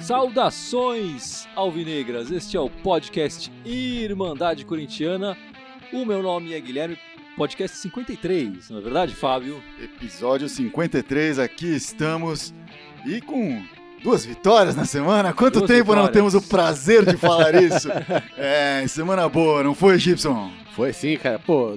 Saudações alvinegras, este é o podcast Irmandade Corintiana. O meu nome é Guilherme, podcast 53, não é verdade, Fábio? Episódio 53, aqui estamos e com duas vitórias na semana. Quanto Duas tempo não vitórias. temos o prazer de falar isso? é, semana boa, não foi, Gibson? Foi sim, cara. Pô,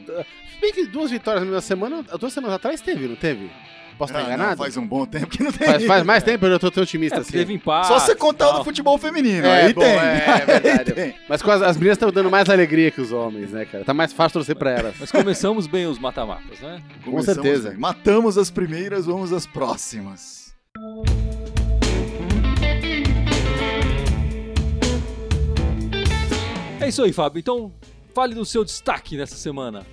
bem que duas vitórias na mesma semana, duas semanas atrás teve, não teve? Posso estar Ah, não, enganado? faz um bom tempo que não tem. Faz, faz mais tempo, eu tô tão otimista É, assim. teve empate. Só você contar o do futebol feminino, É, aí bom, tem. é, é verdade. tem. Mas com as, as meninas estão dando mais alegria que os homens, né, cara? Tá mais fácil torcer pra elas. Mas começamos bem os mata-matas, né? Começamos certeza. bem. Matamos as primeiras, vamos às próximas. É isso aí, Fábio. Então, fale do seu destaque nessa semana.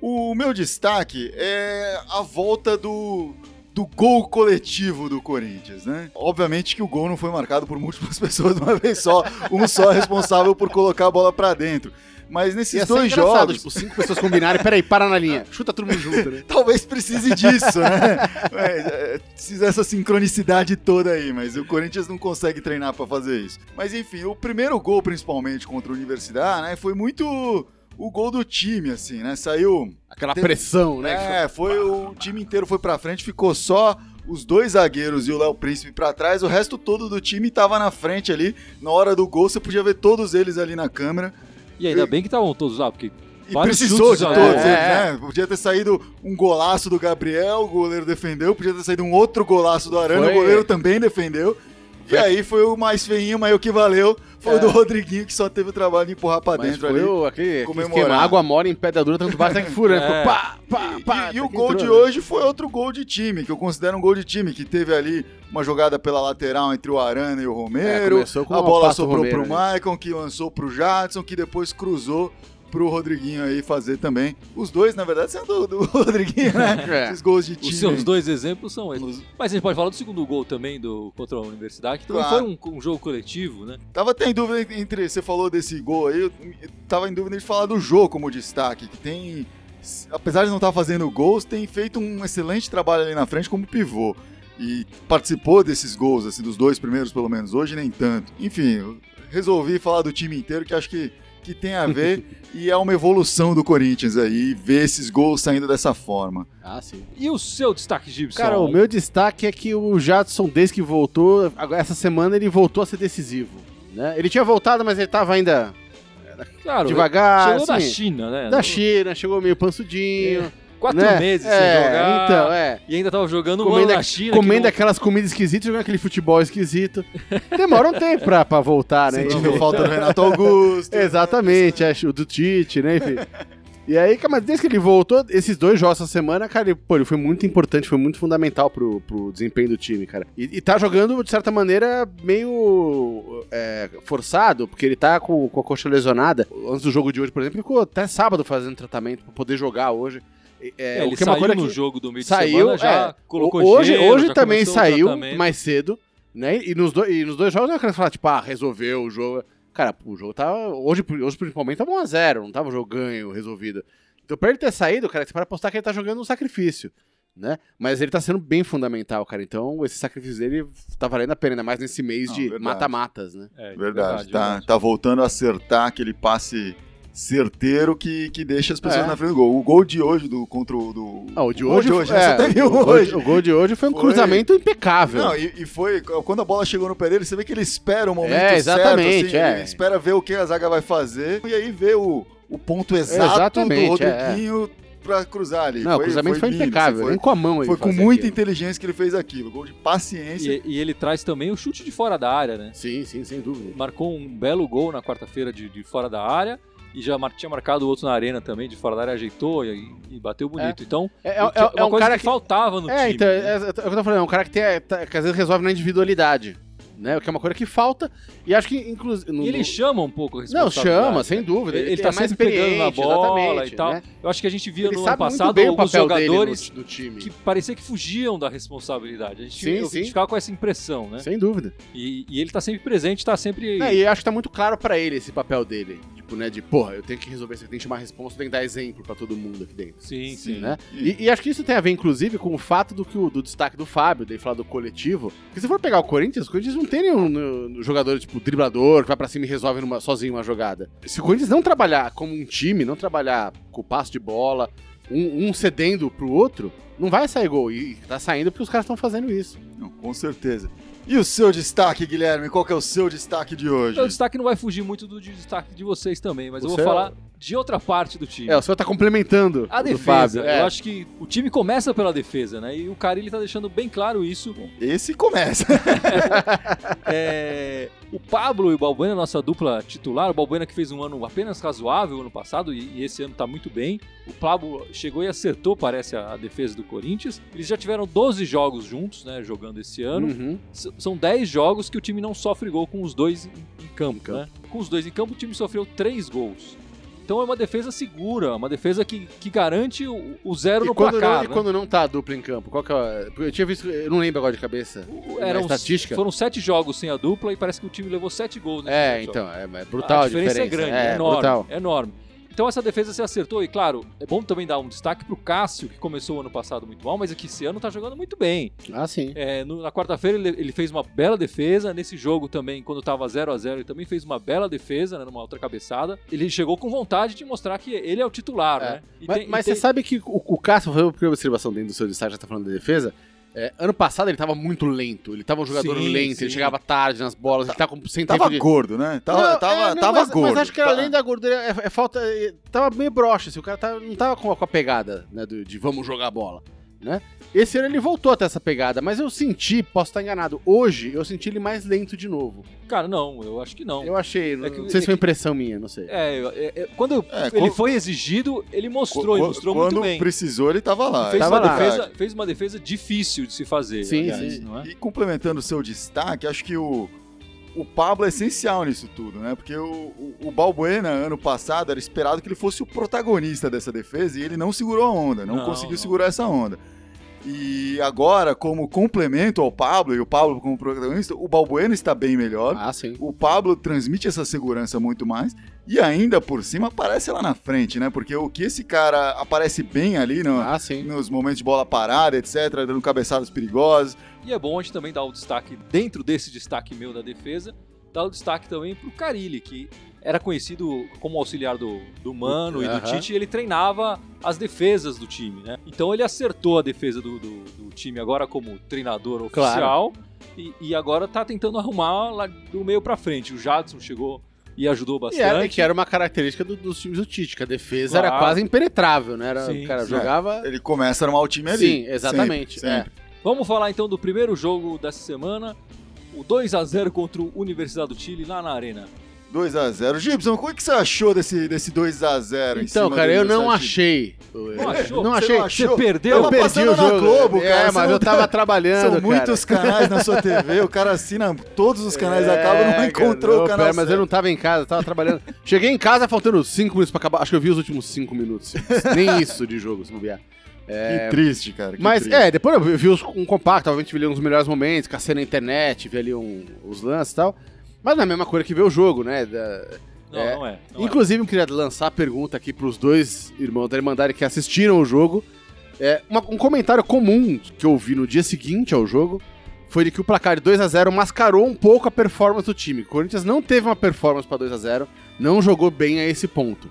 O meu destaque é a volta do, do gol coletivo do Corinthians, né? Obviamente que o gol não foi marcado por múltiplas pessoas de uma vez só, um só é responsável por colocar a bola pra dentro. Mas nesses Ia ser dois jogos, tipo, cinco pessoas combinarem, peraí, para na linha. Chuta todo mundo junto, né? talvez precise disso, né? É, é, precisa essa sincronicidade toda aí, mas o Corinthians não consegue treinar pra fazer isso. Mas enfim, o primeiro gol, principalmente contra a Universidade, né? Foi muito o gol do time, assim, né? Saiu Aquela Teve- pressão, né? É, foi o time inteiro foi pra frente, ficou só os dois zagueiros e o Léo Príncipe pra trás, o resto todo do time tava na frente ali. Na hora do gol, você podia ver todos eles ali na câmera. E ainda E- bem que estavam todos lá, porque E Vários precisou de todos É, eles, é. né? Podia ter saído um golaço do Gabriel, o goleiro defendeu. Podia ter saído um outro golaço do Arana, Foi. o goleiro também defendeu. E aí foi o mais feinho, mas o que valeu foi o do Rodriguinho, que só teve o trabalho de empurrar pra Mas dentro ali. o, aquele, esquema, água mora em pedra dura, tanto bate, que fura? É. Ficou Pá, pá, pá, E, e o gol entrou, de né? hoje foi outro gol de time, que eu considero um gol de time, que teve ali uma jogada pela lateral entre o Arana e o É, Romero. com a bola sobrou Romero, pro né? Maicon, que lançou pro Jadson, que depois cruzou pro Rodriguinho aí fazer também. Os dois, na verdade, são do, do Rodriguinho, né? É. Esses gols de time. os seus dois exemplos são esses. Mas a gente pode falar do segundo gol também do, contra a Universidade, que também Claro. foi um, um jogo coletivo, né? Tava até em dúvida entre. Você falou desse gol aí, eu tava em dúvida de falar do jogo como destaque, que tem. Apesar de não estar fazendo gols, tem feito um excelente trabalho ali na frente como pivô. E participou desses gols, assim, dos dois primeiros, pelo menos. Hoje nem tanto. Enfim, resolvi falar do time inteiro, que acho que, que tem a ver e é uma evolução do Corinthians aí, ver esses gols saindo dessa forma. Ah, sim. E o seu destaque, Gibson? Cara, o meu destaque é que o Jadson, desde que voltou, agora essa semana ele voltou a ser decisivo. Né? Ele tinha voltado, mas ele tava ainda Claro, devagar. Chegou da assim, China, né? Da China, chegou meio pansudinho. Quatro né? meses é, sem jogar. Então, é. E ainda tava jogando um Comendo, ano na China. comendo não- aquelas comidas esquisitas, jogando aquele futebol esquisito. Demora um tempo pra, pra voltar, né? Sentindo falta do Renato Augusto. Exatamente, é, o do Tite, né? Enfim. E aí, cara, mas desde que ele voltou, esses dois jogos essa semana, cara, ele, pô, ele foi muito importante, foi muito fundamental pro, pro desempenho do time, cara. E, e tá jogando, de certa maneira, meio é, forçado, porque ele tá com, com a coxa lesionada. Antes do jogo de hoje, por exemplo, ele ficou até sábado fazendo tratamento pra poder jogar hoje. É, É, o ele que é uma saiu coisa no que- jogo do meio de saiu, semana, já é. colocou hoje, gelo, hoje já também o saiu mais cedo, né? E nos, do- e nos dois jogos não é aquela falar, tipo, ah, resolveu o jogo. Cara, o jogo tava. Hoje, hoje principalmente, tava 1x0, não tava um jogo ganho, resolvido. Então, pra ele ter saído, cara, você para apostar que ele tá jogando um sacrifício. Né? Mas ele tá sendo bem fundamental, cara. Então, esse sacrifício dele tá valendo a pena, ainda mais nesse mês Não, de verdade. mata-matas, né? É, Verdade, tá, verdade. tá voltando a acertar aquele passe certeiro que, que deixa as pessoas É. na frente do gol. O gol de hoje do contra o do Ah, o de gol hoje, de hoje, é, né? Você teve o, um gol, hoje. o gol de hoje foi um Foi. cruzamento impecável. Não, e, e foi quando a bola chegou no pé dele, você vê que ele espera o momento É, exatamente, certo, assim, é. ele espera ver o que a zaga vai fazer e aí vê o, o ponto exato Exatamente, do é, Rodriguinho pra cruzar ali. não, o cruzamento foi, lindo, impecável. Nem com a mão foi foi com muita aquilo. inteligência que ele fez aquilo. Gol de paciência. E, e ele traz também o chute de fora da área, né? Sim, sim, sem dúvida. Marcou um belo gol na quarta-feira de, de fora da área. E já tinha marcado outro na arena também, de fora da área, ajeitou e, e bateu bonito. Então, É, é, é, é, é uma um coisa cara que, que. faltava no É, time. então, né? é, é, é o que eu tô falando, é um cara que, tem, tá- que às vezes resolve na individualidade. Né? Que é uma coisa que falta. E acho que, inclusive. E ele chama um pouco a Não, chama, sem dúvida. Ele, ele é tá mais sempre pegando na bola e tal. né? Eu acho que a gente via Ele no ano passado alguns jogadores no, no time. que parecia que fugiam da responsabilidade. A gente, Sim, eu- a sim. gente ficava com essa impressão, né? Sem dúvida. E, e ele tá sempre presente, tá sempre. É, e acho que tá muito claro pra ele esse papel dele. Tipo, né? De, porra, eu tenho que resolver isso, eu tenho que chamar a responsa, eu tenho que dar exemplo pra todo mundo aqui dentro. Sim, sim. Né? E, e acho que isso tem a ver, inclusive, com o fato do que o do destaque do Fábio, dele falar do coletivo. Porque se for pegar o Corinthians, o Corinthians não tem nenhum no- no jogador, tipo, driblador, que vai pra cima e resolve numa- sozinho uma jogada. Se o Corinthians não trabalhar como um time, não trabalhar com o passo de bola, um, um cedendo pro outro, não vai sair gol. E, tá saindo porque os caras estão fazendo isso. Não, com certeza. E o seu destaque, Guilherme? Qual que é o seu destaque de hoje? O destaque não vai fugir muito do destaque de vocês também, mas eu vou é- falar de outra parte do time. É, o senhor tá complementando A defesa. Fábio. Eu É. acho que o time começa pela defesa, né? E o Carilli tá deixando bem claro isso. Esse começa. É, o Pablo e o Balbuena, nossa dupla titular, o Balbuena que fez um ano apenas razoável ano passado e, e esse ano tá muito bem. O Pablo chegou e acertou, parece, a, a defesa do Corinthians. Eles já tiveram 12 jogos juntos, né, jogando esse ano. Uhum. São 10 jogos que o time não sofre gol com os dois em, em campo, campo. né? Com os dois em campo, o time sofreu 3 gols. Então é uma defesa segura, uma defesa que, que garante o, o zero E no quando, placar. não, e né? quando não tá a dupla em campo? Qual que é, eu tinha visto, eu não lembro agora de cabeça. Eram, estatística? Foram sete jogos sem a dupla e parece que o time levou sete gols. É, jogos. então, é, é brutal a a diferença, é grande, é, enorme, brutal. é enorme. Então essa defesa se acertou e claro, é bom também dar um destaque pro Cássio, que começou o ano passado muito mal, mas é que esse ano tá jogando muito bem. Ah, sim. É, no- na quarta-feira ele, ele fez uma bela defesa, nesse jogo também, quando tava 0 a 0 ele também fez uma bela defesa, né, numa outra cabeçada. Ele chegou com vontade de mostrar que ele é o titular, É. né? E Mas, tem- mas tem- você sabe que o, o Cássio, foi a primeira observação dentro do seu destaque, já tá falando da defesa. É, ano passado ele tava muito lento, ele tava um jogador Sim, lento, ele sim. chegava tarde nas bolas, ele tava com, sem Tava tempo de... gordo, né? Tava, Não, tava, é, não, tava mas, gordo. Mas acho que Tá- além da gordura, é, é falta. é, tava meio broxa, assim, o cara tava- não tava com, a- com a pegada, né, do- de vamos jogar bola, né? Esse ano ele voltou até essa pegada, mas eu senti, posso estar enganado, hoje eu senti ele mais lento de novo. Cara, não, eu acho que não. Eu achei, não, que- não sei é se foi que- impressão minha, não sei. É, é, é, quando É, ele quando- foi exigido, ele mostrou, Qu- e qu- mostrou quando muito bem. precisou, ele tava lá. fez, Tava uma lá. defesa, fez uma defesa difícil de se fazer. Sim, aliás, sim. não é? E complementando o seu destaque, acho que o, o Pablo é essencial nisso tudo, né? Porque o, o, o Balbuena, ano passado, era esperado que ele fosse o protagonista dessa defesa e ele não segurou a onda, não, Não, conseguiu não. segurar essa onda. E agora, como complemento ao Pablo e o Pablo como protagonista, o Balbuena está bem melhor. Ah, sim. O Pablo transmite essa segurança muito mais e ainda por cima aparece lá na frente, né? Porque o que esse cara aparece bem ali no- Ah, sim. nos momentos de bola parada, etc., dando cabeçadas perigosas. E é bom a gente também dar o destaque, dentro desse destaque meu da defesa, dar o destaque também pro Carilli, que era conhecido como auxiliar do, do Mano e do. Tite, e ele treinava as defesas do time, né? Então ele acertou a defesa do, do- do time agora como treinador oficial e, e agora tá tentando arrumar lá do meio pra frente. O Jadson chegou e ajudou E bastante. era, que era uma característica do- dos times do Tite, que a defesa era Claro. quase impenetrável, né? Era, Sim, o cara sim. jogava. Ele começa a armar o time ali. Sim, exatamente. Sempre, sempre. Vamos falar então do primeiro jogo dessa semana, o 2 a 0 contra o Universidade do Chile lá na Arena. 2x0. Gibson, como é que você achou desse, desse 2x0? Então, cara, eu não achei. Não achou? Não Você achei. não achou? Você perdeu? Eu perdi o na jogo. Globo, é, cara, você mas não eu tava tá- trabalhando. São cara. muitos canais na sua TV, o cara assina todos os canais É, acabam, não cara, encontrou não, o canal pera, Mas eu não tava em casa, eu tava trabalhando. Cheguei em casa faltando 5 minutos pra acabar. Acho que eu vi os últimos 5 minutos. Nem isso de jogo, se não vier. Que triste, cara. que Mas, triste. é, depois eu vi os- um compacto, obviamente vi ali uns melhores momentos, cacei na internet, vi ali um- os lances e tal. Mas não é mesma coisa que ver o jogo, né? Da- Não, É. não é. não é. Inclusive, eu queria lançar a pergunta aqui pros dois irmãos da Irmandade que assistiram o jogo. É, uma- um comentário comum que eu vi no dia seguinte ao jogo foi de que o placar de 2 a 0 mascarou um pouco a performance do time. O Corinthians não teve uma performance para 2 a 0 não jogou bem a esse ponto,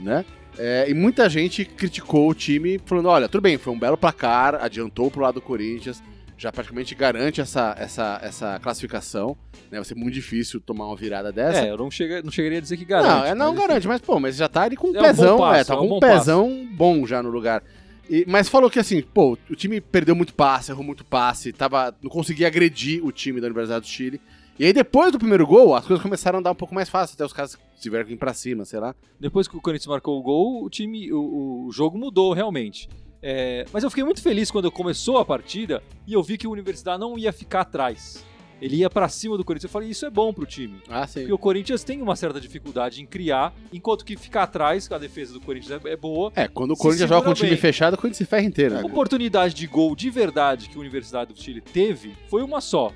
né? É, e muita gente criticou o time falando, olha, tudo bem, foi um belo placar, adiantou pro lado do Corinthians, já praticamente garante essa, essa, essa classificação, né? Vai ser muito difícil tomar uma virada dessa. É, eu não, chega, não chegaria a dizer que garante. Não, é, não mas- garante, mas pô, mas já tá ali com um É um pezão, bom passo, é, tá é um com um bom pezão bom já no lugar. E- mas falou que assim, pô, o time perdeu muito passe, errou muito passe, tava, não conseguia agredir o time da Universidade do Chile. E aí depois do primeiro gol, as coisas começaram a andar um pouco mais fácil, até os caras tiveram que ir pra cima, sei lá. Depois que o Corinthians marcou o gol, o time, o, o jogo mudou realmente. É, mas eu fiquei muito feliz quando começou a partida e eu vi que o Universidade não ia ficar atrás. Ele ia pra cima do Corinthians. Eu falei, isso é bom pro time. Ah, sim. Porque o Corinthians tem uma certa dificuldade em criar, enquanto que ficar atrás, a defesa do Corinthians é, é boa. É, quando o Corinthians joga com o time bem. fechado, o Corinthians se ferra inteiro. né? Oportunidade de gol de verdade que a Universidade do Chile teve foi uma só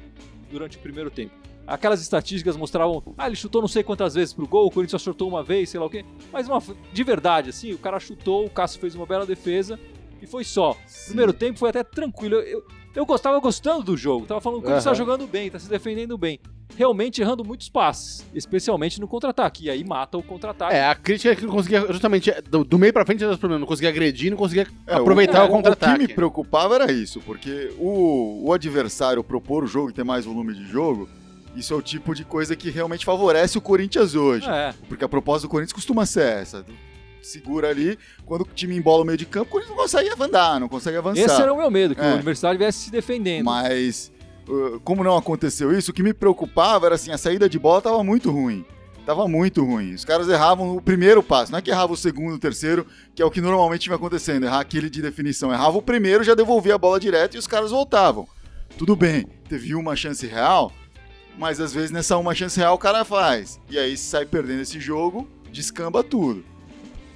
durante o primeiro tempo. Aquelas estatísticas mostravam, ah, ele chutou não sei quantas vezes pro gol, o Corinthians só chutou uma vez, sei lá o quê. Mas uma, de verdade, assim, o cara chutou, o Cássio fez uma bela defesa e foi só. Primeiro tempo foi até tranquilo. Eu, eu, eu gostava gostando do jogo. Tava falando que o Corinthians tá Aham. jogando bem, tá se defendendo bem. Realmente errando muitos passes, especialmente no contra-ataque. E aí mata o contra-ataque. É, a crítica é que não conseguia, justamente, do, do meio pra frente era o problema, não conseguia agredir, não conseguia É, aproveitar o, O que contra-ataque. me preocupava era isso, porque o, o adversário propor o jogo e ter mais volume de jogo, isso é o tipo de coisa que realmente favorece o Corinthians hoje. É, Porque a proposta do Corinthians costuma ser essa. Segura ali, quando o time embola o meio de campo, o Corinthians não consegue andar, não consegue avançar. esse era o meu medo, que É. a Universidade viesse se defendendo. Mas, uh, como não aconteceu isso, o que me preocupava era assim, a saída de bola tava muito ruim. Tava muito ruim. Os caras erravam o primeiro passo, não é que errava o segundo, o terceiro, que é o que normalmente vinha acontecendo, errar aquele de definição. Errava o primeiro, já devolvia a bola direto e os caras voltavam. Tudo bem, teve uma chance real, mas às vezes nessa uma chance real o cara faz. E aí sai perdendo esse jogo, descamba tudo.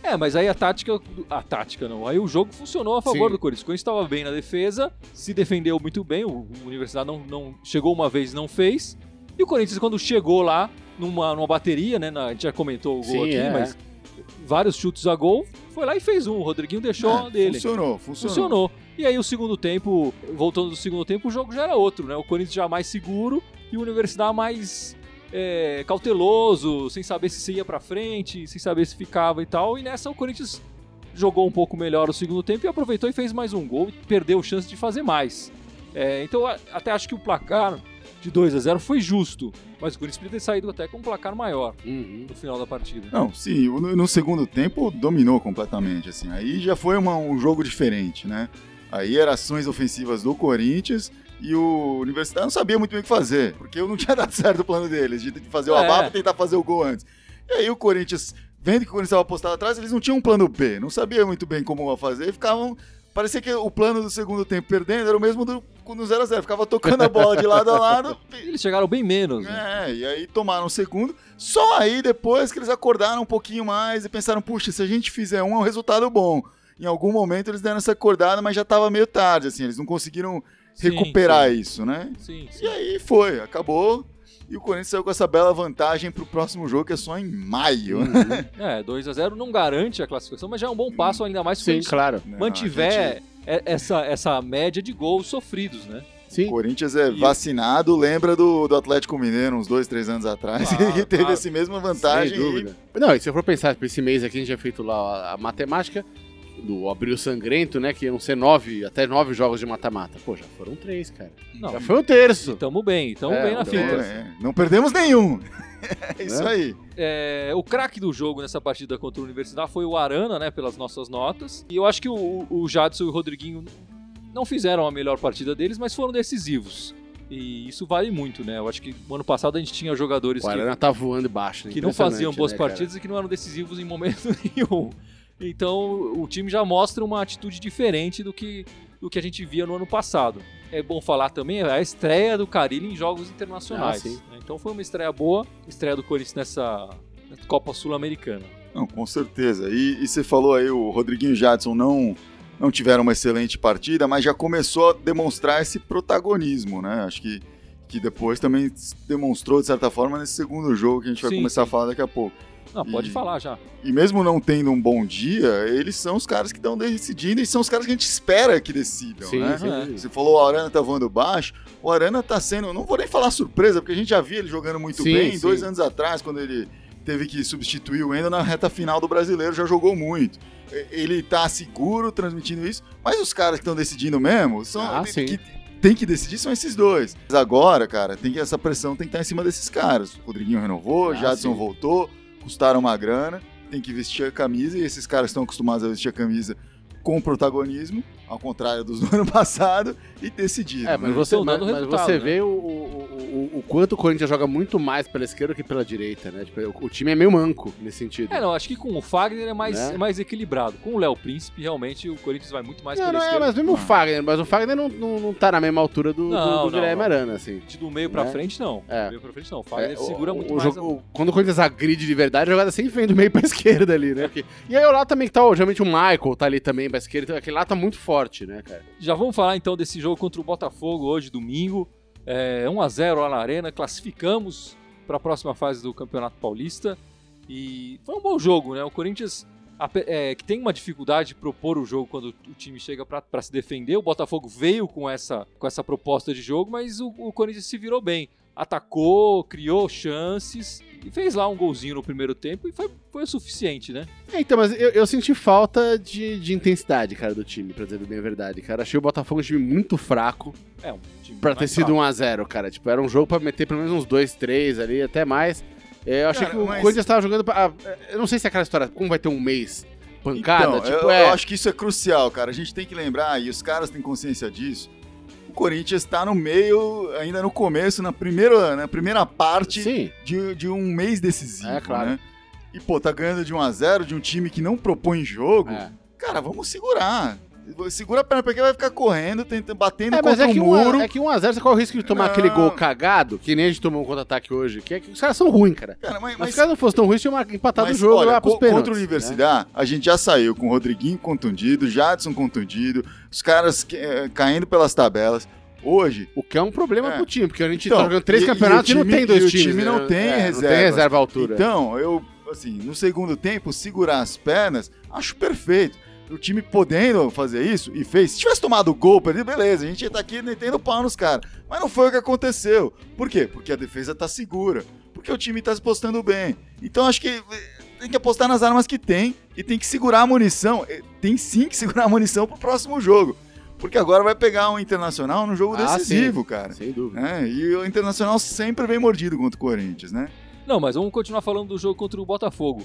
É, mas aí a tática. A tática não. Aí o jogo funcionou a favor Sim. do Corinthians. O Corinthians estava bem na defesa, se defendeu muito bem. O, o Universidade não, não chegou uma vez e não fez. E o Corinthians, quando chegou lá, numa, numa bateria, né? na- a gente já comentou o gol Sim, aqui, é. mas vários chutes a gol, foi lá e fez um. O Rodriguinho deixou É, dele. Funcionou, funcionou. Funcionou. E aí o segundo tempo, voltando do segundo tempo, o jogo já era outro, né? O Corinthians já mais seguro e o Universidade mais é, cauteloso, sem saber se ia pra frente, sem saber se ficava e tal. E nessa o Corinthians jogou um pouco melhor o segundo tempo e aproveitou e fez mais um gol e perdeu chance de fazer mais. É, então a- até acho que o placar de 2 a 0 foi justo, mas o Corinthians podia ter saído até com um placar maior Uhum. no final da partida. Não, sim, no segundo tempo dominou completamente, assim. Aí já foi uma- um jogo diferente, né? Aí eram ações ofensivas do Corinthians e o Universidade não sabia muito bem o que fazer, porque não tinha dado certo o plano deles, de fazer o É. abafo e tentar fazer o gol antes. E aí o Corinthians, vendo que o Corinthians estava apostado atrás, eles não tinham um plano B, não sabia muito bem como fazer e ficavam... Parecia que o plano do segundo tempo perdendo era o mesmo do no 0x0, ficava tocando a bola de lado a lado Eles chegaram bem menos. né? é, e aí tomaram o segundo. Só aí depois que eles acordaram um pouquinho mais e pensaram, puxa, se a gente fizer um é um resultado bom. Em algum momento eles deram essa acordada, mas já tava meio tarde, assim, eles não conseguiram Sim, recuperar sim. isso, né? Sim, sim. E aí foi, acabou. E o Corinthians saiu com essa bela vantagem pro próximo jogo, que é só em maio. né? É, 2 a 0 não garante a classificação, mas já é um bom passo, ainda mais se o Sim, claro. Não, a mantiver gente- e- essa, essa média de gols sofridos, né? O Sim. Corinthians é E- vacinado, lembra do, do Atlético Mineiro uns dois, três anos atrás, Claro, que teve claro. essa mesma vantagem. Sem dúvida. Não, e se eu for pensar, esse mês aqui a gente já feito lá a matemática do abril sangrento, né? Que iam ser nove, até nove jogos de mata-mata. Pô, já foram três, cara. Não, Já foi um terço. tamo bem, tamo É, bem na fita. é, não perdemos nenhum. É isso Né? aí. É, o craque do jogo nessa partida contra a Universidade foi o Arana, né? Pelas nossas notas. E eu acho que o, o Jadson e o Rodriguinho não fizeram a melhor partida deles, mas foram decisivos. E isso vale muito, né? Eu acho que no ano passado a gente tinha jogadores O que Arana tá voando baixo. né? que não faziam boas né, cara? partidas e que não eram decisivos em momento nenhum. Então o time já mostra uma atitude diferente do que, do que a gente via no ano passado. É bom falar também a estreia do Carilli em jogos internacionais. Ah, né? Então foi uma estreia boa, estreia do Corinthians nessa Copa Sul-Americana. Não, com certeza. E, e você falou aí, o Rodriguinho e o Jadson não, não tiveram uma excelente partida, mas já começou a demonstrar esse protagonismo, né? Acho que, que depois também demonstrou, de certa forma, nesse segundo jogo que a gente vai Sim, começar sim. a falar daqui a pouco. Não, pode E- falar já. E mesmo não tendo um bom dia, eles são os caras que estão decidindo e são os caras que a gente espera que decidam, Sim, né? sim. É. Você falou o Arana tá voando baixo, o Arana tá sendo, não vou nem falar surpresa, porque a gente já via ele jogando muito Sim, bem sim. dois anos atrás, quando ele teve que substituir o Endo na reta final do brasileiro, já jogou muito. Ele tá seguro transmitindo isso, mas os caras que estão decidindo mesmo são. Ah, que- sim. que tem que decidir são esses dois. Mas agora, cara, tem que essa pressão tem que estar em cima desses caras. O Rodriguinho renovou, Ah, Jadson sim. voltou, custaram uma grana, tem que vestir a camisa e esses caras estão acostumados a vestir a camisa com protagonismo. Ao contrário dos do ano passado, e decidiram. É, mas né? você, mas, mas você né? vê o, o, o, o quanto o Corinthians joga muito mais pela esquerda que pela direita, né? Tipo, o, o time é meio manco nesse sentido. É, não, acho que com o Fagner é mais, Né? é mais equilibrado. Com o Léo Príncipe, realmente, o Corinthians vai muito mais não, pela não é, esquerda. mas mesmo o Ah. Fagner, mas o Fagner não, não, não tá na mesma altura do, do- Não, do, não, Guilherme não. Arana, assim. Do meio pra Né? frente, não. É. Do meio pra frente, não. O Fagner É, segura o- muito o mais. jogo- o- quando o Corinthians agride de verdade, a jogada sempre vem do meio pra esquerda ali, né? Porque- e aí o lá também que tá, o Michael tá ali também pra esquerda, então aquele lá tá muito forte, né, cara? Já vamos falar então desse jogo contra o Botafogo hoje, domingo. É, 1x0 lá na Arena, classificamos para a próxima fase do Campeonato Paulista. E foi um bom jogo, né? O Corinthians, é, que tem uma dificuldade de propor o jogo quando o time chega para se defender. O Botafogo veio com essa, com essa proposta de jogo, mas o, o Corinthians se virou bem. Atacou, criou chances e fez lá um golzinho no primeiro tempo e foi, foi o suficiente, né? É, então, mas eu, eu senti falta de, de intensidade, cara, do time, pra dizer bem a verdade, cara. Achei o Botafogo um time muito fraco É um time pra ter sido fraco. 1x0, cara. Tipo, era um jogo pra meter pelo menos uns 2, 3 ali, até mais. É, Eu achei Cara, que o mas- Corinthians tava jogando pra... ah, Eu não sei se é aquela história, como vai ter um mês pancada, Então, tipo, eu, é... eu acho que isso é crucial, cara. A gente tem que lembrar, e os caras têm consciência disso. Corinthians está no meio, ainda no começo, na primeira, na primeira parte Sim, de, de um mês decisivo, É, claro. né? E, pô, tá ganhando de 1 a 0 de um time que não propõe jogo. é. Cara, vamos segurar. Segura a perna porque vai ficar correndo, tentando, batendo É, contra é o um, muro. é que 1x0 você corre o risco de tomar Não. aquele gol cagado, que nem a gente tomou um contra-ataque hoje, que é que os caras são ruins, cara. Cara, mas, Mas, se os caras não fossem tão ruins, tinham mar- empatado mas, o jogo olha, lá pros co- pênaltis. contra a né? Universidade, a gente já saiu com o Rodriguinho contundido, Jadson contundido, os caras eh, caindo pelas tabelas. Hoje, O que é um problema É. pro time, porque a gente Então, tá jogando três e- e campeonatos e, o não time- tem dois e o times. time não né? tem É, Não reserva. tem reserva à altura. Então, eu, assim, no segundo tempo, segurar as pernas, acho perfeito. O time podendo fazer isso, e fez. Se tivesse tomado gol, perdido, beleza, a gente ia estar aqui metendo pau nos caras. Mas não foi o que aconteceu. Por quê? Porque a defesa tá segura. Porque o time tá se postando bem. Então, acho que eh, tem que apostar nas armas que tem e tem que segurar a munição. Eh, Tem sim que segurar a munição pro próximo jogo. Porque agora vai pegar um internacional num jogo Ah, decisivo, cara. Sem dúvida. É, e o Internacional sempre vem mordido contra o Corinthians, né? Não, mas vamos continuar falando do jogo contra o Botafogo.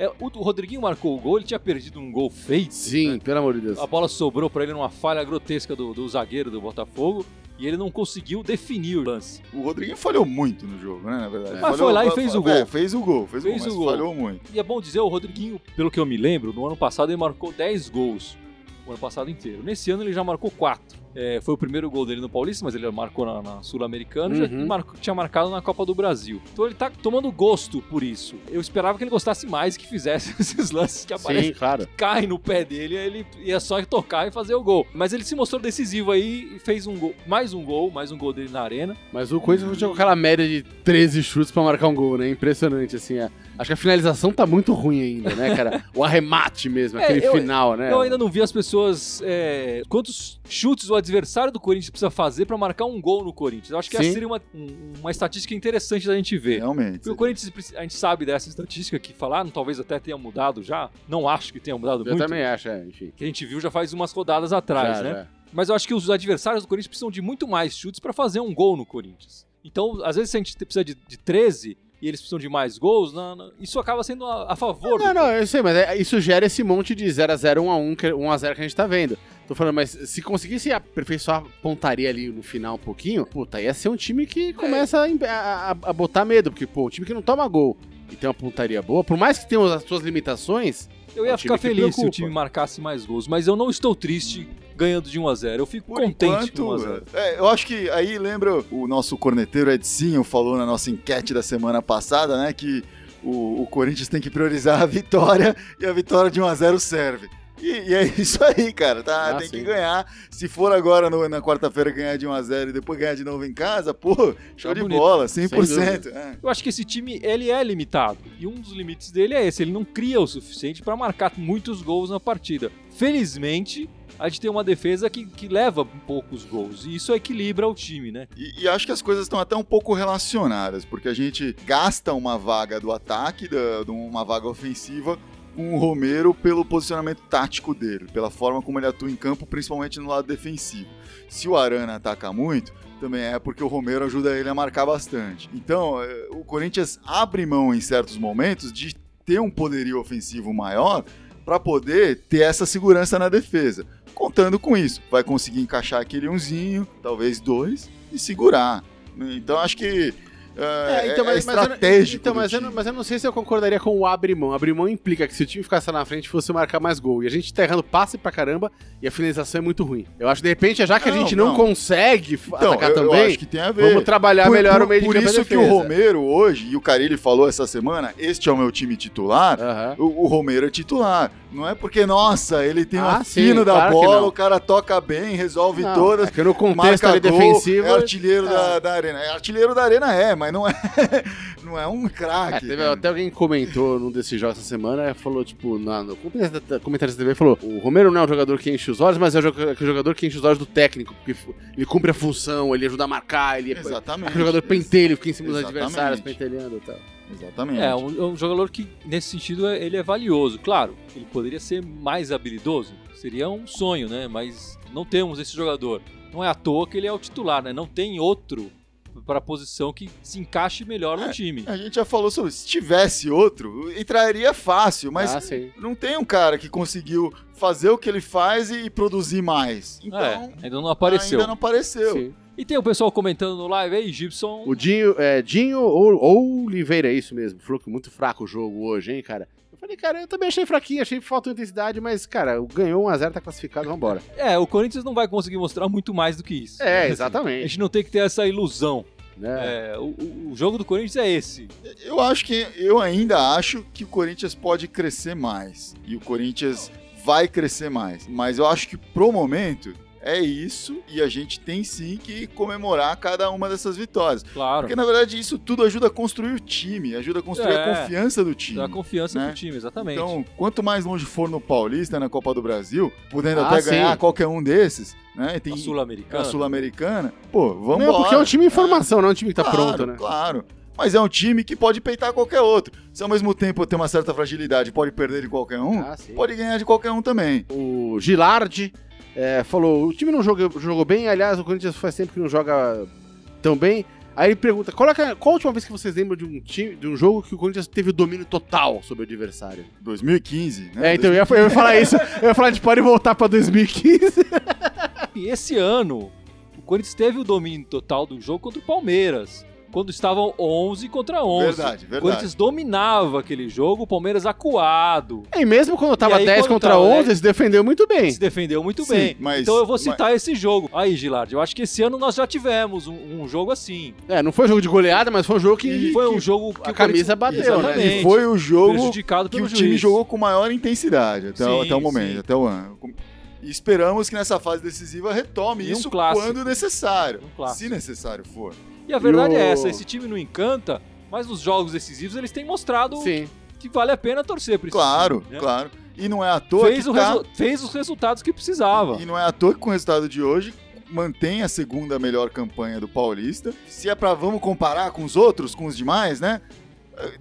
É, o, o Rodriguinho marcou o gol, ele tinha perdido um gol feito. Sim, pelo amor de Deus. A bola sobrou pra ele numa falha grotesca do, do zagueiro do Botafogo e ele não conseguiu definir o lance. O Rodriguinho falhou muito no jogo, né? Na verdade. É. Mas Falhou- foi lá e fez o gol. É, fez o gol, fez, Fez o gol, o mas gol. falhou muito. E é bom dizer, o Rodriguinho, pelo que eu me lembro, no ano passado ele marcou 10 gols. O ano passado inteiro. Nesse ano ele já marcou 4. É, foi o primeiro gol dele no Paulista, mas ele marcou na, na Sul-Americana já Uhum. e marcou- tinha marcado na Copa do Brasil. Então ele tá tomando gosto por isso. Eu esperava que ele gostasse mais que fizesse esses lances que aparecem Sim, claro. cai no pé dele, ele ia só tocar e fazer o gol. Mas ele se mostrou decisivo aí e fez um gol, mais um gol, mais um gol dele na arena. Mas o Corinthians jogou aquela média de 13 chutes pra marcar um gol, né? Impressionante, assim. é. Acho que a finalização tá muito ruim ainda, né, cara? O arremate mesmo, É, aquele eu- final, né? Eu ainda não vi as pessoas. é, quantos chutes o adversário do Corinthians precisa fazer pra marcar um gol no Corinthians? Eu acho que essa Sim. seria uma, um- uma estatística interessante da gente ver. Realmente. Porque o Corinthians, a gente sabe dessa estatística que falaram, talvez até tenha mudado já. Não acho que tenha mudado Eu muito. também acho, é, enfim. Que a gente viu já faz umas rodadas atrás, Já, né? já. Mas eu acho que os adversários do Corinthians precisam de muito mais chutes pra fazer um gol no Corinthians. Então, às vezes, se a gente precisa de, de 13 e eles precisam de mais gols, na- na- isso acaba sendo a, a favor. do Não, não, eu sei, mas é- isso gera esse monte de 0x0, 1x1, que- 1x0 que a gente tá vendo. Tô falando, mas se conseguisse aperfeiçoar a pontaria ali no final um pouquinho, puta, ia ser um time que começa a, a- a botar medo, porque, pô, um time que não toma gol e tem uma pontaria boa, por mais que tenha as suas limitações, Eu É ia um time ficar feliz se o time marcasse mais gols, mas eu não estou triste ganhando de 1 a 0 Eu fico Por contente com 1 a enquanto, 0 é, eu acho que aí lembra o nosso corneteiro Edinho falou na nossa enquete da semana passada, né, que o, o Corinthians tem que priorizar a vitória e a vitória de 1 a 0 serve. E, e é isso aí, cara, tá? Ah, tem sim. que ganhar. Se for agora no- na quarta-feira ganhar de 1 a 0 e depois ganhar de novo em casa, pô, show Tá de bonito. bola, Sem 100%. É. Eu acho que esse time, ele é limitado. E um dos limites dele é esse, ele não cria o suficiente para marcar muitos gols na partida. Felizmente, a gente tem uma defesa que, que leva poucos gols. E isso equilibra o time, né? E, e acho que as coisas estão até um pouco relacionadas, porque a gente gasta uma vaga do ataque, da, de uma vaga ofensiva, o Romero pelo posicionamento tático dele, pela forma como ele atua em campo, principalmente no lado defensivo. Se o Arana ataca muito, também é porque o Romero ajuda ele a marcar bastante. Então, eh, o Corinthians abre mão em certos momentos de ter um poderio ofensivo maior para poder ter essa segurança na defesa. contando com isso. Vai conseguir encaixar aquele umzinho, talvez dois, e segurar. Então acho que é, É, então, é mas, mas eu, não- estratégico. então, mas, eu não, time. mas eu não sei se eu concordaria com o abrir mão. Abrir mão implica que se o time ficasse na frente fosse marcar mais gol. E a gente tá errando passe pra caramba e a finalização é muito ruim. Eu acho que de repente, já que a Não, gente não, não. consegue Então, atacar eu, eu também, acho que tem a ver. vamos trabalhar por, melhor por- o meio de por campo a isso que o. Romero hoje, e o Carilli falou essa semana, este é o meu time titular, Aham. o, o Romero é titular. Não é porque, nossa, ele tem um Ah, sim, fino da claro bola, o cara toca bem, resolve Não, todas. é que no contexto marca gol, defensivo. é artilheiro é. Da, da arena. É artilheiro da arena é, mas não é, não é um É, craque. cara. até alguém comentou num desses jogos essa semana, falou, tipo, na, no comentário da- TV, falou: o Romero não é um jogador que enche os olhos, mas é o jogador que enche os olhos do técnico, porque ele cumpre a função, ele ajuda a marcar, ele é Exatamente. aquele jogador pentelho, fica em cima dos adversários, pentelhando e tal. Exatamente. É, um, é um jogador que, nesse sentido, é- ele é valioso. Claro, ele poderia ser mais habilidoso. Seria um sonho, né? Mas não temos esse jogador. Não é à toa que ele é o titular, né? Não tem outro para a posição que se encaixe melhor no É, time. A gente já falou sobre isso. Se tivesse outro, entraria fácil, mas ah, não tem um cara que conseguiu fazer o que ele faz e produzir mais. Então, É, ainda não apareceu. ainda não apareceu. sim. E tem o pessoal comentando no live aí, Gibson. O Dinho, é, Dinho ou, ou Oliveira, é isso mesmo. Falou que muito fraco o jogo hoje, hein, cara. Eu falei, cara, eu também achei fraquinho, achei que faltou intensidade, mas, cara, ganhou 1x0, tá classificado, vambora. É, o Corinthians não vai conseguir mostrar muito mais do que isso. É, Assim, exatamente. A gente não tem que ter essa ilusão. Né? É, o, o- o jogo do Corinthians é esse. Eu acho que eu ainda acho que o Corinthians pode crescer mais. E o Corinthians vai crescer mais. Mas eu acho que pro momento é isso e a gente tem sim que comemorar cada uma dessas vitórias. Claro. Porque na verdade isso tudo ajuda a construir o time, ajuda a construir É. a confiança do time. Dá confiança né? pro time, exatamente. Então, quanto mais longe for no Paulista, na Copa do Brasil, podendo Ah, até sim. ganhar qualquer um desses, né? Tem a a Sul-Americana. Sul-Americana, pô, vamos Não, porque é um time em formação, não é um time que tá claro, pronto, né? Claro. Mas é um time que pode peitar qualquer outro. Se ao mesmo tempo tem uma certa fragilidade, pode perder de qualquer um, Ah, sim. pode ganhar de qualquer um também. O Gilardi é, falou: o time não jogou, jogou bem, aliás, o Corinthians faz tempo que não joga tão bem. Aí ele pergunta: qual, é é- qual a última vez que vocês lembram de um time, de um jogo que o Corinthians teve o domínio total sobre o adversário? 2015, né? É, então eu ia, eu ia falar isso. Eu ia falar, a gente pode voltar pra 2015. E esse ano, o Corinthians teve o domínio total do jogo contra o Palmeiras. Quando estavam 11 contra 11. Verdade, O verdade. Corinthians dominava aquele jogo, o Palmeiras acuado. E mesmo quando tava aí, 10 quando contra tava 11, 10, se defendeu muito bem. Se defendeu muito Sim, bem. mas- então eu vou citar esse jogo. Aí, Gilardi, eu acho que esse ano nós já tivemos um, um jogo assim. É, não foi um jogo de goleada, mas foi um jogo que. E Foi um jogo que a o camisa bateu, né? Exatamente. E foi o jogo que o time juiz. jogou com maior intensidade até, o- Sim, até o momento, sim. até o ano. E esperamos que nessa fase decisiva retome E um isso clássico. quando necessário. Um se necessário for. E a verdade E o- é essa, esse time não encanta, mas nos jogos decisivos eles têm mostrado Sim. que vale a pena torcer por isso. Claro, claro. E não é à toa Fez, que o tá- resu- fez os resultados que precisava. E não é à toa que com o resultado de hoje mantém a segunda melhor campanha do Paulista. Se é pra vamos comparar com os outros, com os demais, né?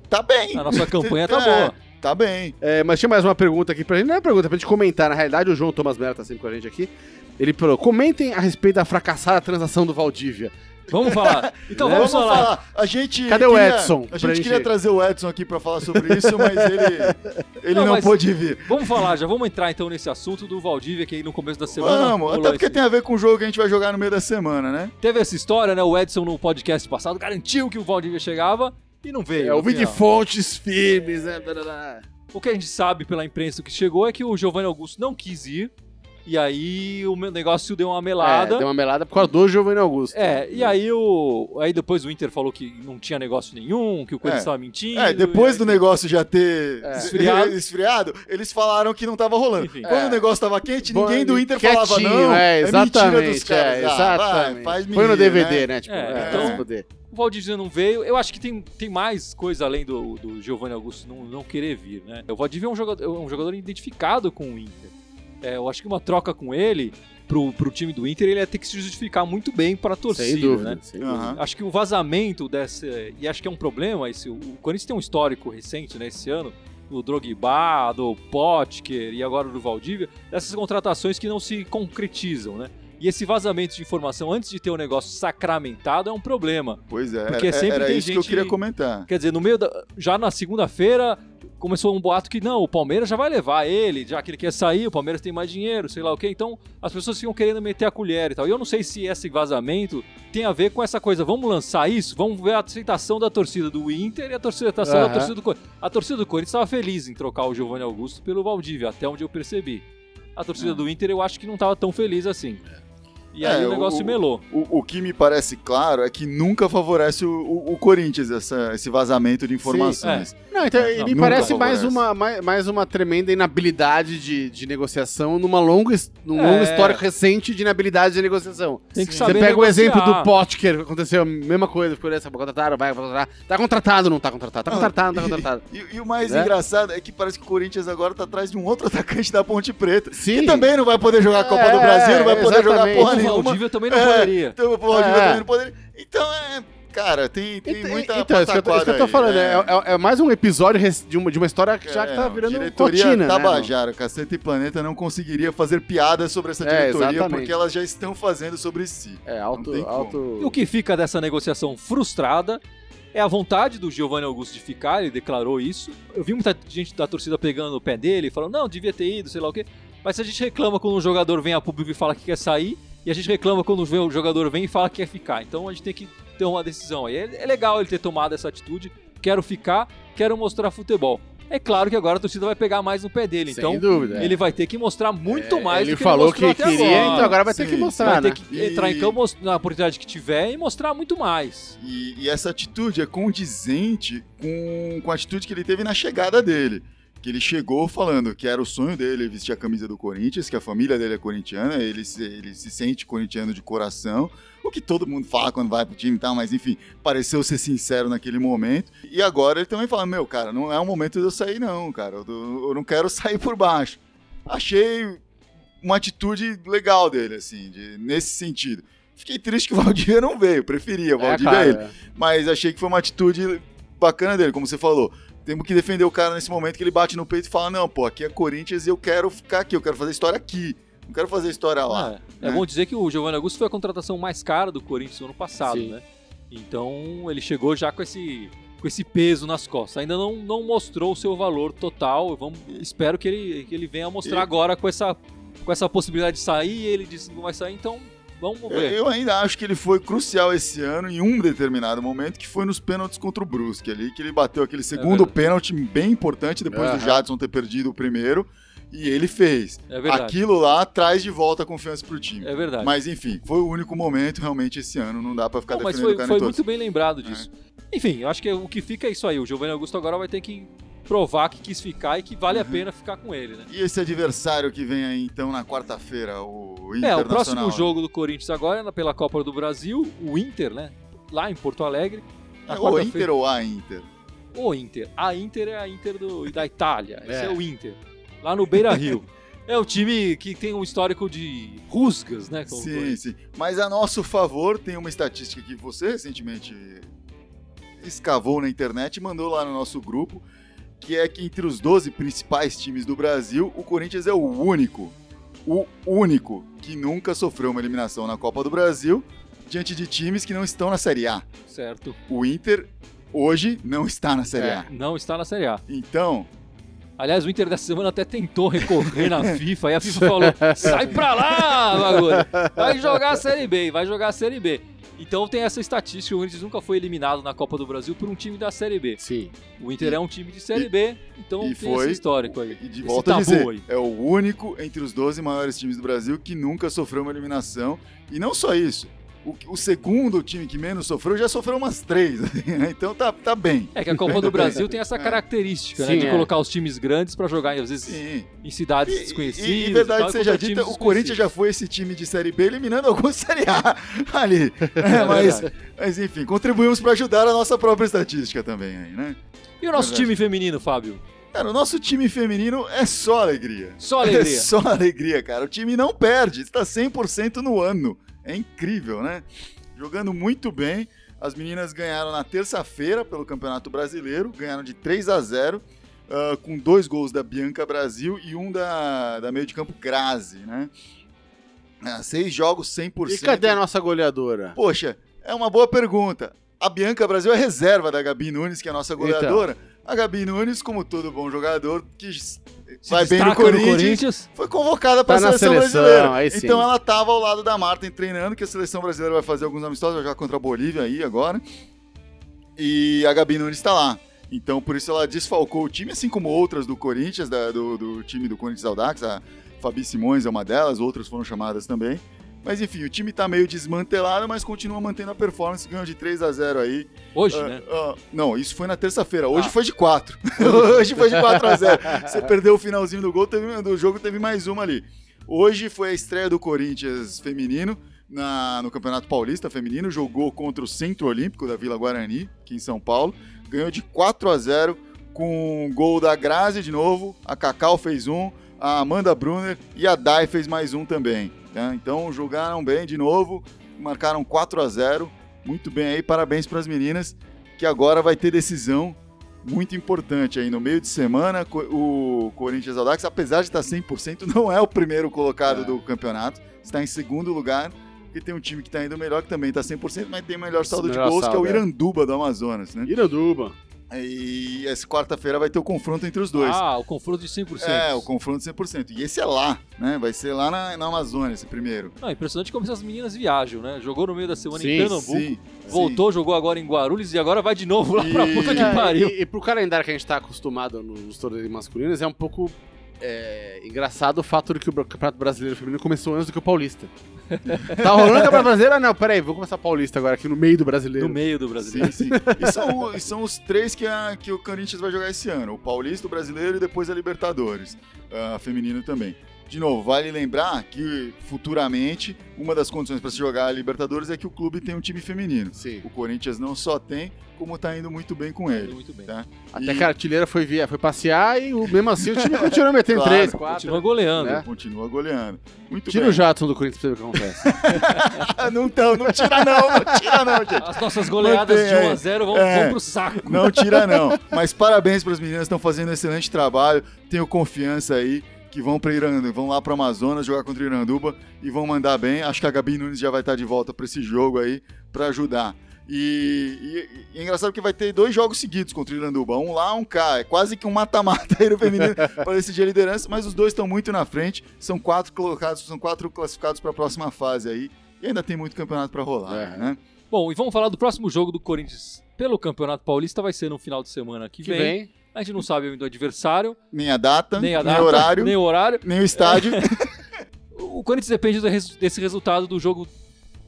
Tá bem. A nossa campanha tá É, boa. Tá bem. É, mas tinha mais uma pergunta aqui pra gente. Não é pergunta, é pra gente comentar. Na realidade, o João Thomas Mello tá sempre com a gente aqui. Ele falou: comentem a respeito da fracassada transação do Valdívia. Vamos falar. Então Né? vamos, falar. A gente Cadê o queria- Edson A gente queria trazer o Edson aqui pra falar sobre isso, mas ele, ele Não, não, mas- pôde vir. Vamos falar, já vamos entrar então nesse assunto do Valdívia que aí no começo da semana. Vamos, até porque esse- tem a ver com o jogo que a gente vai jogar no meio da semana, né? Teve essa história, né? O Edson no podcast passado garantiu que o Valdívia chegava e não veio. É, ouvi de fontes firmes, né? O que a gente sabe pela imprensa que chegou é que o Giovanni Augusto não quis ir. E aí o meu negócio deu uma melada. É, deu uma melada por causa do Giovanni Augusto. É, e aí o. Aí depois o Inter falou que não tinha negócio nenhum, que o Corinthians É. estava mentindo. É, depois e do aí- negócio já ter É. Esfriado. esfriado, eles falaram que não tava rolando. Enfim. Quando É. o negócio tava quente, Bom, ninguém do Inter quietinho, falava não. É, mentira exatamente. dos caras. é, Ah, exatamente. vai, faz Foi no DVD, né? né? Tipo, É, é, então- vai. O Valdívia não veio. Eu acho que tem, tem mais coisa além do, do Giovanni Augusto não, não querer vir, né? O Valdívia é um jogador, é um jogador identificado com o Inter. É, eu acho que uma troca com ele, pro, pro time do Inter, ele ia ter que se justificar muito bem para a torcida, Sem dúvida. né? Sem dúvida. Acho que o vazamento dessa. E acho que é um problema. Esse, o Corinthians tem um histórico recente, né, esse ano, do Drogba, do Potker e agora do Valdívia, dessas contratações que não se concretizam, né? E esse vazamento de informação antes de ter o negócio sacramentado é um problema. Pois é, Porque era, sempre era tem isso que eu gente- queria comentar. Quer dizer, no meio da, já na segunda-feira começou um boato que não, o Palmeiras já vai levar ele, já que ele quer sair, o Palmeiras tem mais dinheiro, sei lá o quê. Então as pessoas ficam querendo meter a colher e tal. E eu não sei se esse vazamento tem a ver com essa coisa. Vamos lançar isso? Vamos ver a aceitação da torcida do Inter e a torcida, a aceitação Aham. da torcida do Corinthians. A torcida do Corinthians estava feliz em trocar o Giovanni Augusto pelo Valdívia, até onde eu percebi. A torcida É. do Inter eu acho que não estava tão feliz assim. E É, aí o o- negócio melou. O, o que me parece claro é que nunca favorece o, o- o Corinthians essa- esse vazamento de informações. Não, então, É, ele não, me parece mais uma, mais, mais uma tremenda inabilidade de, de negociação numa longa, num É. longo histórico recente de inabilidade de negociação. Tem que Sim. Você saber pega o exemplo negociar. do Potker, que aconteceu a mesma coisa, ficou nessa, contrataram, vai contratar. Tá contratado, não tá contratado? Tá Não, contratado, não tá contratado. E, e o mais Né? engraçado é que parece que o Corinthians agora tá atrás de um outro atacante da Ponte Preta. Sim. Que também não vai poder jogar a Copa É, do Brasil, não vai poder jogar exatamente. O. Valdívia também não É, poderia. Então, o Valdívia É. também não poderia. Então, é. Cara, tem, tem Então, muita então, isso que, eu tô, isso que eu tô falando, é. é, é- é mais um episódio de uma, de uma história que já que tá É, virando diretoria rotina, né? Tabajara, Caceta e Planeta não conseguiria fazer piadas sobre essa É, diretoria exatamente. porque elas já estão fazendo sobre si. É, alto, alto... E o que fica dessa negociação frustrada é a vontade do Giovanni Augusto de ficar, ele declarou isso. Eu vi muita gente da torcida pegando no pé dele, falando, não, devia ter ido, sei lá o quê. Mas se a gente reclama quando um jogador vem a público e fala que quer sair, e a gente reclama quando o jogador vem e fala que quer ficar. Então a gente tem que ter uma decisão aí. É é legal ele ter tomado essa atitude, quero ficar, quero mostrar futebol. É claro que agora a torcida vai pegar mais no pé dele, Sem então dúvida. ele vai ter que mostrar muito É, mais ele do que falou ele mostrou que até queria, agora. então agora vai ter Sim, que mostrar, vai né? ter que entrar em E- campo na oportunidade que tiver e mostrar muito mais. E, e essa atitude é condizente com, com a atitude que ele teve na chegada dele. Que ele chegou falando que era o sonho dele vestir a camisa do Corinthians, que a família dele é corintiana, ele se, ele se sente corintiano de coração, o que todo mundo fala quando vai pro time e tal, mas enfim, pareceu ser sincero naquele momento. E agora ele também fala: Meu, cara, não é o momento de eu sair, não, cara, eu, eu não quero sair por baixo. Achei uma atitude legal dele, assim, de- nesse sentido. Fiquei triste que o Valdívia não veio, preferia o É, Valdívia cara, ele. Mas achei que foi uma atitude bacana dele, como você falou. Temos que defender o cara nesse momento que ele bate no peito e fala: Não, pô, aqui é Corinthians e eu quero ficar aqui, eu quero fazer história aqui. Não quero fazer história lá. É, é né? bom dizer que o Giovanni Augusto foi a contratação mais cara do Corinthians no ano passado, Sim. né? Então ele chegou já com esse, com esse peso nas costas. Ainda não, não mostrou o seu valor total. Vamos, espero que ele, que ele venha mostrar E- agora com essa, com essa possibilidade de sair. Ele disse que não vai sair, então vamos Eu, ver. eu ainda acho que ele foi crucial esse ano em um determinado momento, que foi nos pênaltis contra o Brusque ali, que ele bateu aquele segundo verdade. pênalti bem importante depois do Aham. Jadson ter perdido o primeiro. E ele fez. É verdade. Aquilo lá traz de volta a confiança pro time. É verdade. Mas enfim, foi o único momento realmente esse ano. Não dá pra ficar Não, mas defendendo foi, o cara foi em todos. muito bem lembrado disso. Enfim, eu acho que o que fica é isso aí. O Giovanni Augusto agora vai ter que provar que quis ficar e que vale a Uhum. pena ficar com ele, né? E esse adversário que vem aí então na quarta-feira, o É, Internacional? o próximo jogo do Corinthians agora é pela Copa do Brasil, o Inter, né? Lá em Porto Alegre. É o Inter ou a Inter? O Inter. A Inter é a Inter do, da Itália. Esse é. É. o Inter. Lá no Beira Rio. é o time que tem um histórico de rusgas, né? Sim, sim. Mas a nosso favor, tem uma estatística que você recentemente escavou na internet e mandou lá no nosso grupo, que é que entre os 12 principais times do Brasil, o Corinthians é o único, o único que nunca sofreu uma eliminação na Copa do Brasil diante de times que não estão na Série A. Certo. O Inter hoje não está na Série É. A. Não está na Série A. Então, Aliás, o Inter dessa semana até tentou recorrer na FIFA, e a FIFA falou: sai pra lá, bagulho! Vai jogar a Série B, vai jogar a Série B. Então tem essa estatística: o Corinthians nunca foi eliminado na Copa do Brasil por um time da Série B. Sim. O Inter E- é um time de Série e- B, então e tem foi- esse histórico aí. E de volta a dizer, aí. é o único entre os 12 maiores times do Brasil que nunca sofreu uma eliminação. E não só isso, o, o segundo time que menos sofreu já sofreu umas três. então tá, tá bem. É que a Copa do Brasil tem essa característica, né? Sim, De é. colocar os times grandes pra jogar, às vezes, Sim. em cidades E, desconhecidas. e, e verdade tal, seja dita, o Corinthians já foi esse time de Série B eliminando alguns Série A ali. É, mas, verdade. mas enfim, contribuímos para ajudar a nossa própria estatística também aí, né? E o nosso Verdade. time feminino, Fábio? Cara, o nosso time feminino é só alegria. Só alegria. É só alegria, cara. O time não perde, está 100% no ano. É incrível, né? Jogando muito bem. As meninas ganharam na terça-feira pelo Campeonato Brasileiro, ganharam de 3 a 0 ah, com dois gols da Bianca Brasil e um da, da meio de campo Grazi, né? Ah, seis jogos 100%. E cadê a nossa goleadora? Poxa, é uma boa pergunta. A Bianca Brasil é reserva da Gabi Nunes, que é a nossa goleadora. A Gabi Nunes, como todo bom jogador, que Se vai bem no destaca Corinthians, foi convocada para Tá a seleção, seleção, brasileira. Então ela estava ao lado da Marta treinando, que a seleção brasileira vai fazer alguns amistosos, vai jogar contra a Bolívia aí agora. E a Gabi Nunes está lá. Então por isso ela desfalcou o time, assim como outras do Corinthians, da- do, do time do Corinthians Audax. A Fabi Simões é uma delas, outras foram chamadas também. Mas enfim, o time tá meio desmantelado, mas continua mantendo a performance, ganhou de 3 a 0 aí. Hoje, Ah, né? ah, não, isso foi na terça-feira. Hoje Ah. foi de 4. Hoje foi de 4 a 0. Você perdeu o finalzinho do gol, teve, do jogo teve mais uma ali. Hoje foi a estreia do Corinthians feminino na- no Campeonato Paulista feminino. Jogou contra o Centro Olímpico da Vila Guarani, aqui em São Paulo. Ganhou de 4 a 0 com um gol da Grazi de novo. A Cacau fez um, a Amanda Brunner e a Dai fez mais um também. Né? Então jogaram bem de novo, marcaram 4 a 0 Muito bem aí, parabéns para as meninas, que agora vai ter decisão muito importante aí no meio de semana. O Corinthians Audax, apesar de estar 100%, não é o primeiro colocado É. do campeonato, está em segundo lugar. Porque tem um time que está indo melhor, que também está 100%, mas tem o melhor saldo de gols, que é o saldo, é. Iranduba do Amazonas, né? Iranduba. E essa quarta-feira vai ter o confronto entre os dois. Ah, o confronto de 100%. É, o confronto 100%. E esse é lá, né? Vai ser lá na, na Amazônia, esse primeiro. Não, impressionante como essas meninas viajam, né? Jogou no meio da semana Sim, em Pernambuco, Sim, voltou, jogou agora em Guarulhos e agora vai de novo lá pra E- puta que É, pariu. E, e pro calendário que a gente tá acostumado nos torneios masculinos, é um pouco é, engraçado o fato de que o Campeonato Brasileiro Feminino começou antes do que o Paulista. tá rolando o Campeonato Brasileiro? Ah, não, peraí, vou começar o Paulista agora aqui no meio do brasileiro. No meio do brasileiro. Sim, sim. E são, e são os três que, a- que o Corinthians vai jogar esse ano: o Paulista, o Brasileiro e depois a Libertadores, a feminino também. De novo, vale lembrar que futuramente uma das condições para se jogar a Libertadores é que o clube tem um time feminino. Sim. O Corinthians não só tem, como tá indo muito bem com ele. Muito bem. Tá? Até E que a artilheira foi, via, foi passear e o, mesmo assim o time continuou metendo Claro, três, quatro. Continua goleando. Né? continua goleando. Muito Tira bem. o Jadson do Corinthians pra ver o que acontece. não, tão, não tira não, não tira não, gente. As nossas goleadas Mantém de 1 aí. a 0 vão, É. vão pro saco. Não tira, não. Mas parabéns para as meninas, estão fazendo um excelente trabalho. Tenho confiança aí que vão para Iranduba, vão lá para Amazonas jogar contra o Iranduba e vão mandar bem. Acho que a Gabi Nunes já vai estar de volta para esse jogo aí para ajudar. E, e- e é engraçado que vai ter dois jogos seguidos contra o Iranduba, um lá, um cá. É quase que um mata-mata aí no feminino para decidir a liderança, mas os dois estão muito na frente. São quatro colocados, são quatro classificados para a próxima fase aí. E ainda tem muito campeonato para rolar, É. né? Bom, e vamos falar do próximo jogo do Corinthians pelo Campeonato Paulista. Vai ser no final de semana que, Que vem. vem. A gente não sabe ainda o adversário, Nem a data, nem a data, nem horário, nem o horário. nem o estádio. O Corinthians depende do desse resultado do jogo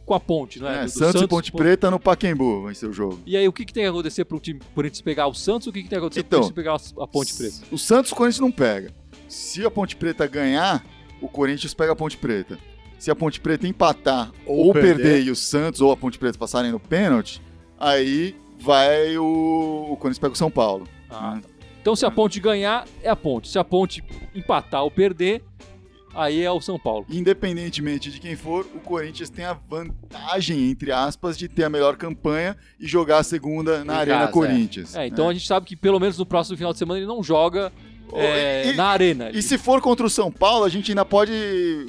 com a ponte, não é? É, Do- do Santos, e Ponte Preta no Paquembu vai ser o jogo. E aí, o que, que tem que acontecer pro time Corinthians pegar o Santos? O que, que tem que acontecer Então, pro Corinthians pegar a Ponte Preta? O Santos o Corinthians não pega. Se a Ponte Preta ganhar, o Corinthians pega a Ponte Preta. Se a Ponte Preta empatar Ou ou, perder. perder. e o Santos ou a Ponte Preta passarem no pênalti, aí vai o, o Corinthians pega o São Paulo. Ah, né? Então, se a Ponte ganhar, é a Ponte. Se a Ponte empatar ou perder, aí é o São Paulo. Independentemente de quem for, o Corinthians tem a vantagem, entre aspas, de ter a melhor campanha e jogar a segunda na Em Arena casa, é. Corinthians. É, então né? a gente sabe que pelo menos no próximo final de semana ele não joga é, E- na Arena. E se for contra o São Paulo, a gente ainda pode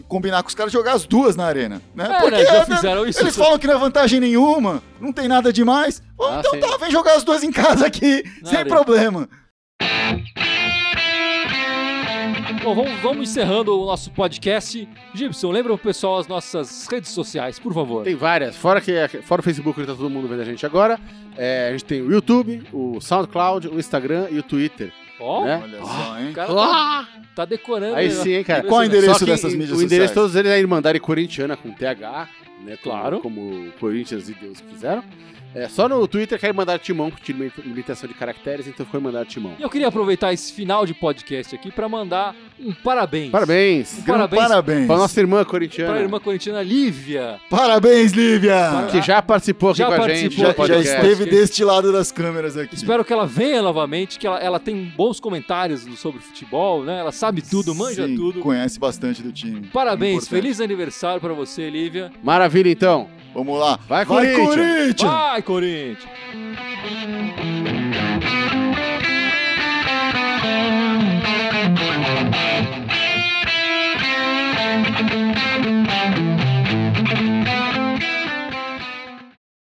combinar com os caras jogar as duas na arena, né? É, né, já fizeram isso. Eles falam que não é vantagem nenhuma, não tem nada demais. Ah, então sim. tá, vem jogar as duas em casa aqui, Na sem arena. problema. Bom, vamos, vamos encerrando o nosso podcast. Gibson, lembra o pessoal as nossas redes sociais, por favor. Tem várias. Fora, que, fora o Facebook, que tá todo mundo vendo a gente agora. é, a gente tem o YouTube, o SoundCloud, o Instagram e o Twitter. Ó, né? Olha só, hein? o cara tá, tá decorando. Aí né? sim, hein, cara. Qual o endereço dessas mídias O endereço sociais? de todos eles é Irmandade Corintiana com TH, né? como- Claro. Como Corinthians e Deus quiseram. É, só no Twitter que é Irmandade Timão, limita- limitação de caracteres, então ficou Irmandade Timão. E eu queria aproveitar esse final de podcast aqui pra mandar um parabéns. Parabéns! Um Parabéns. parabéns. Pra nossa irmã corintiana, pra irmã corintiana Lívia. Parabéns, Lívia! que já participou aqui Já com a participou, gente. Já, já esteve deste lado das câmeras aqui. Espero que ela venha novamente, que ela, ela tem bons comentários sobre futebol, né? Ela sabe tudo, manja Sim, tudo. Conhece bastante do time. Parabéns, Importante. feliz aniversário pra você, Lívia. Maravilha, então. Vamos lá. Vai, Vai Corinthians! Corinthians! Vai, Corinthians!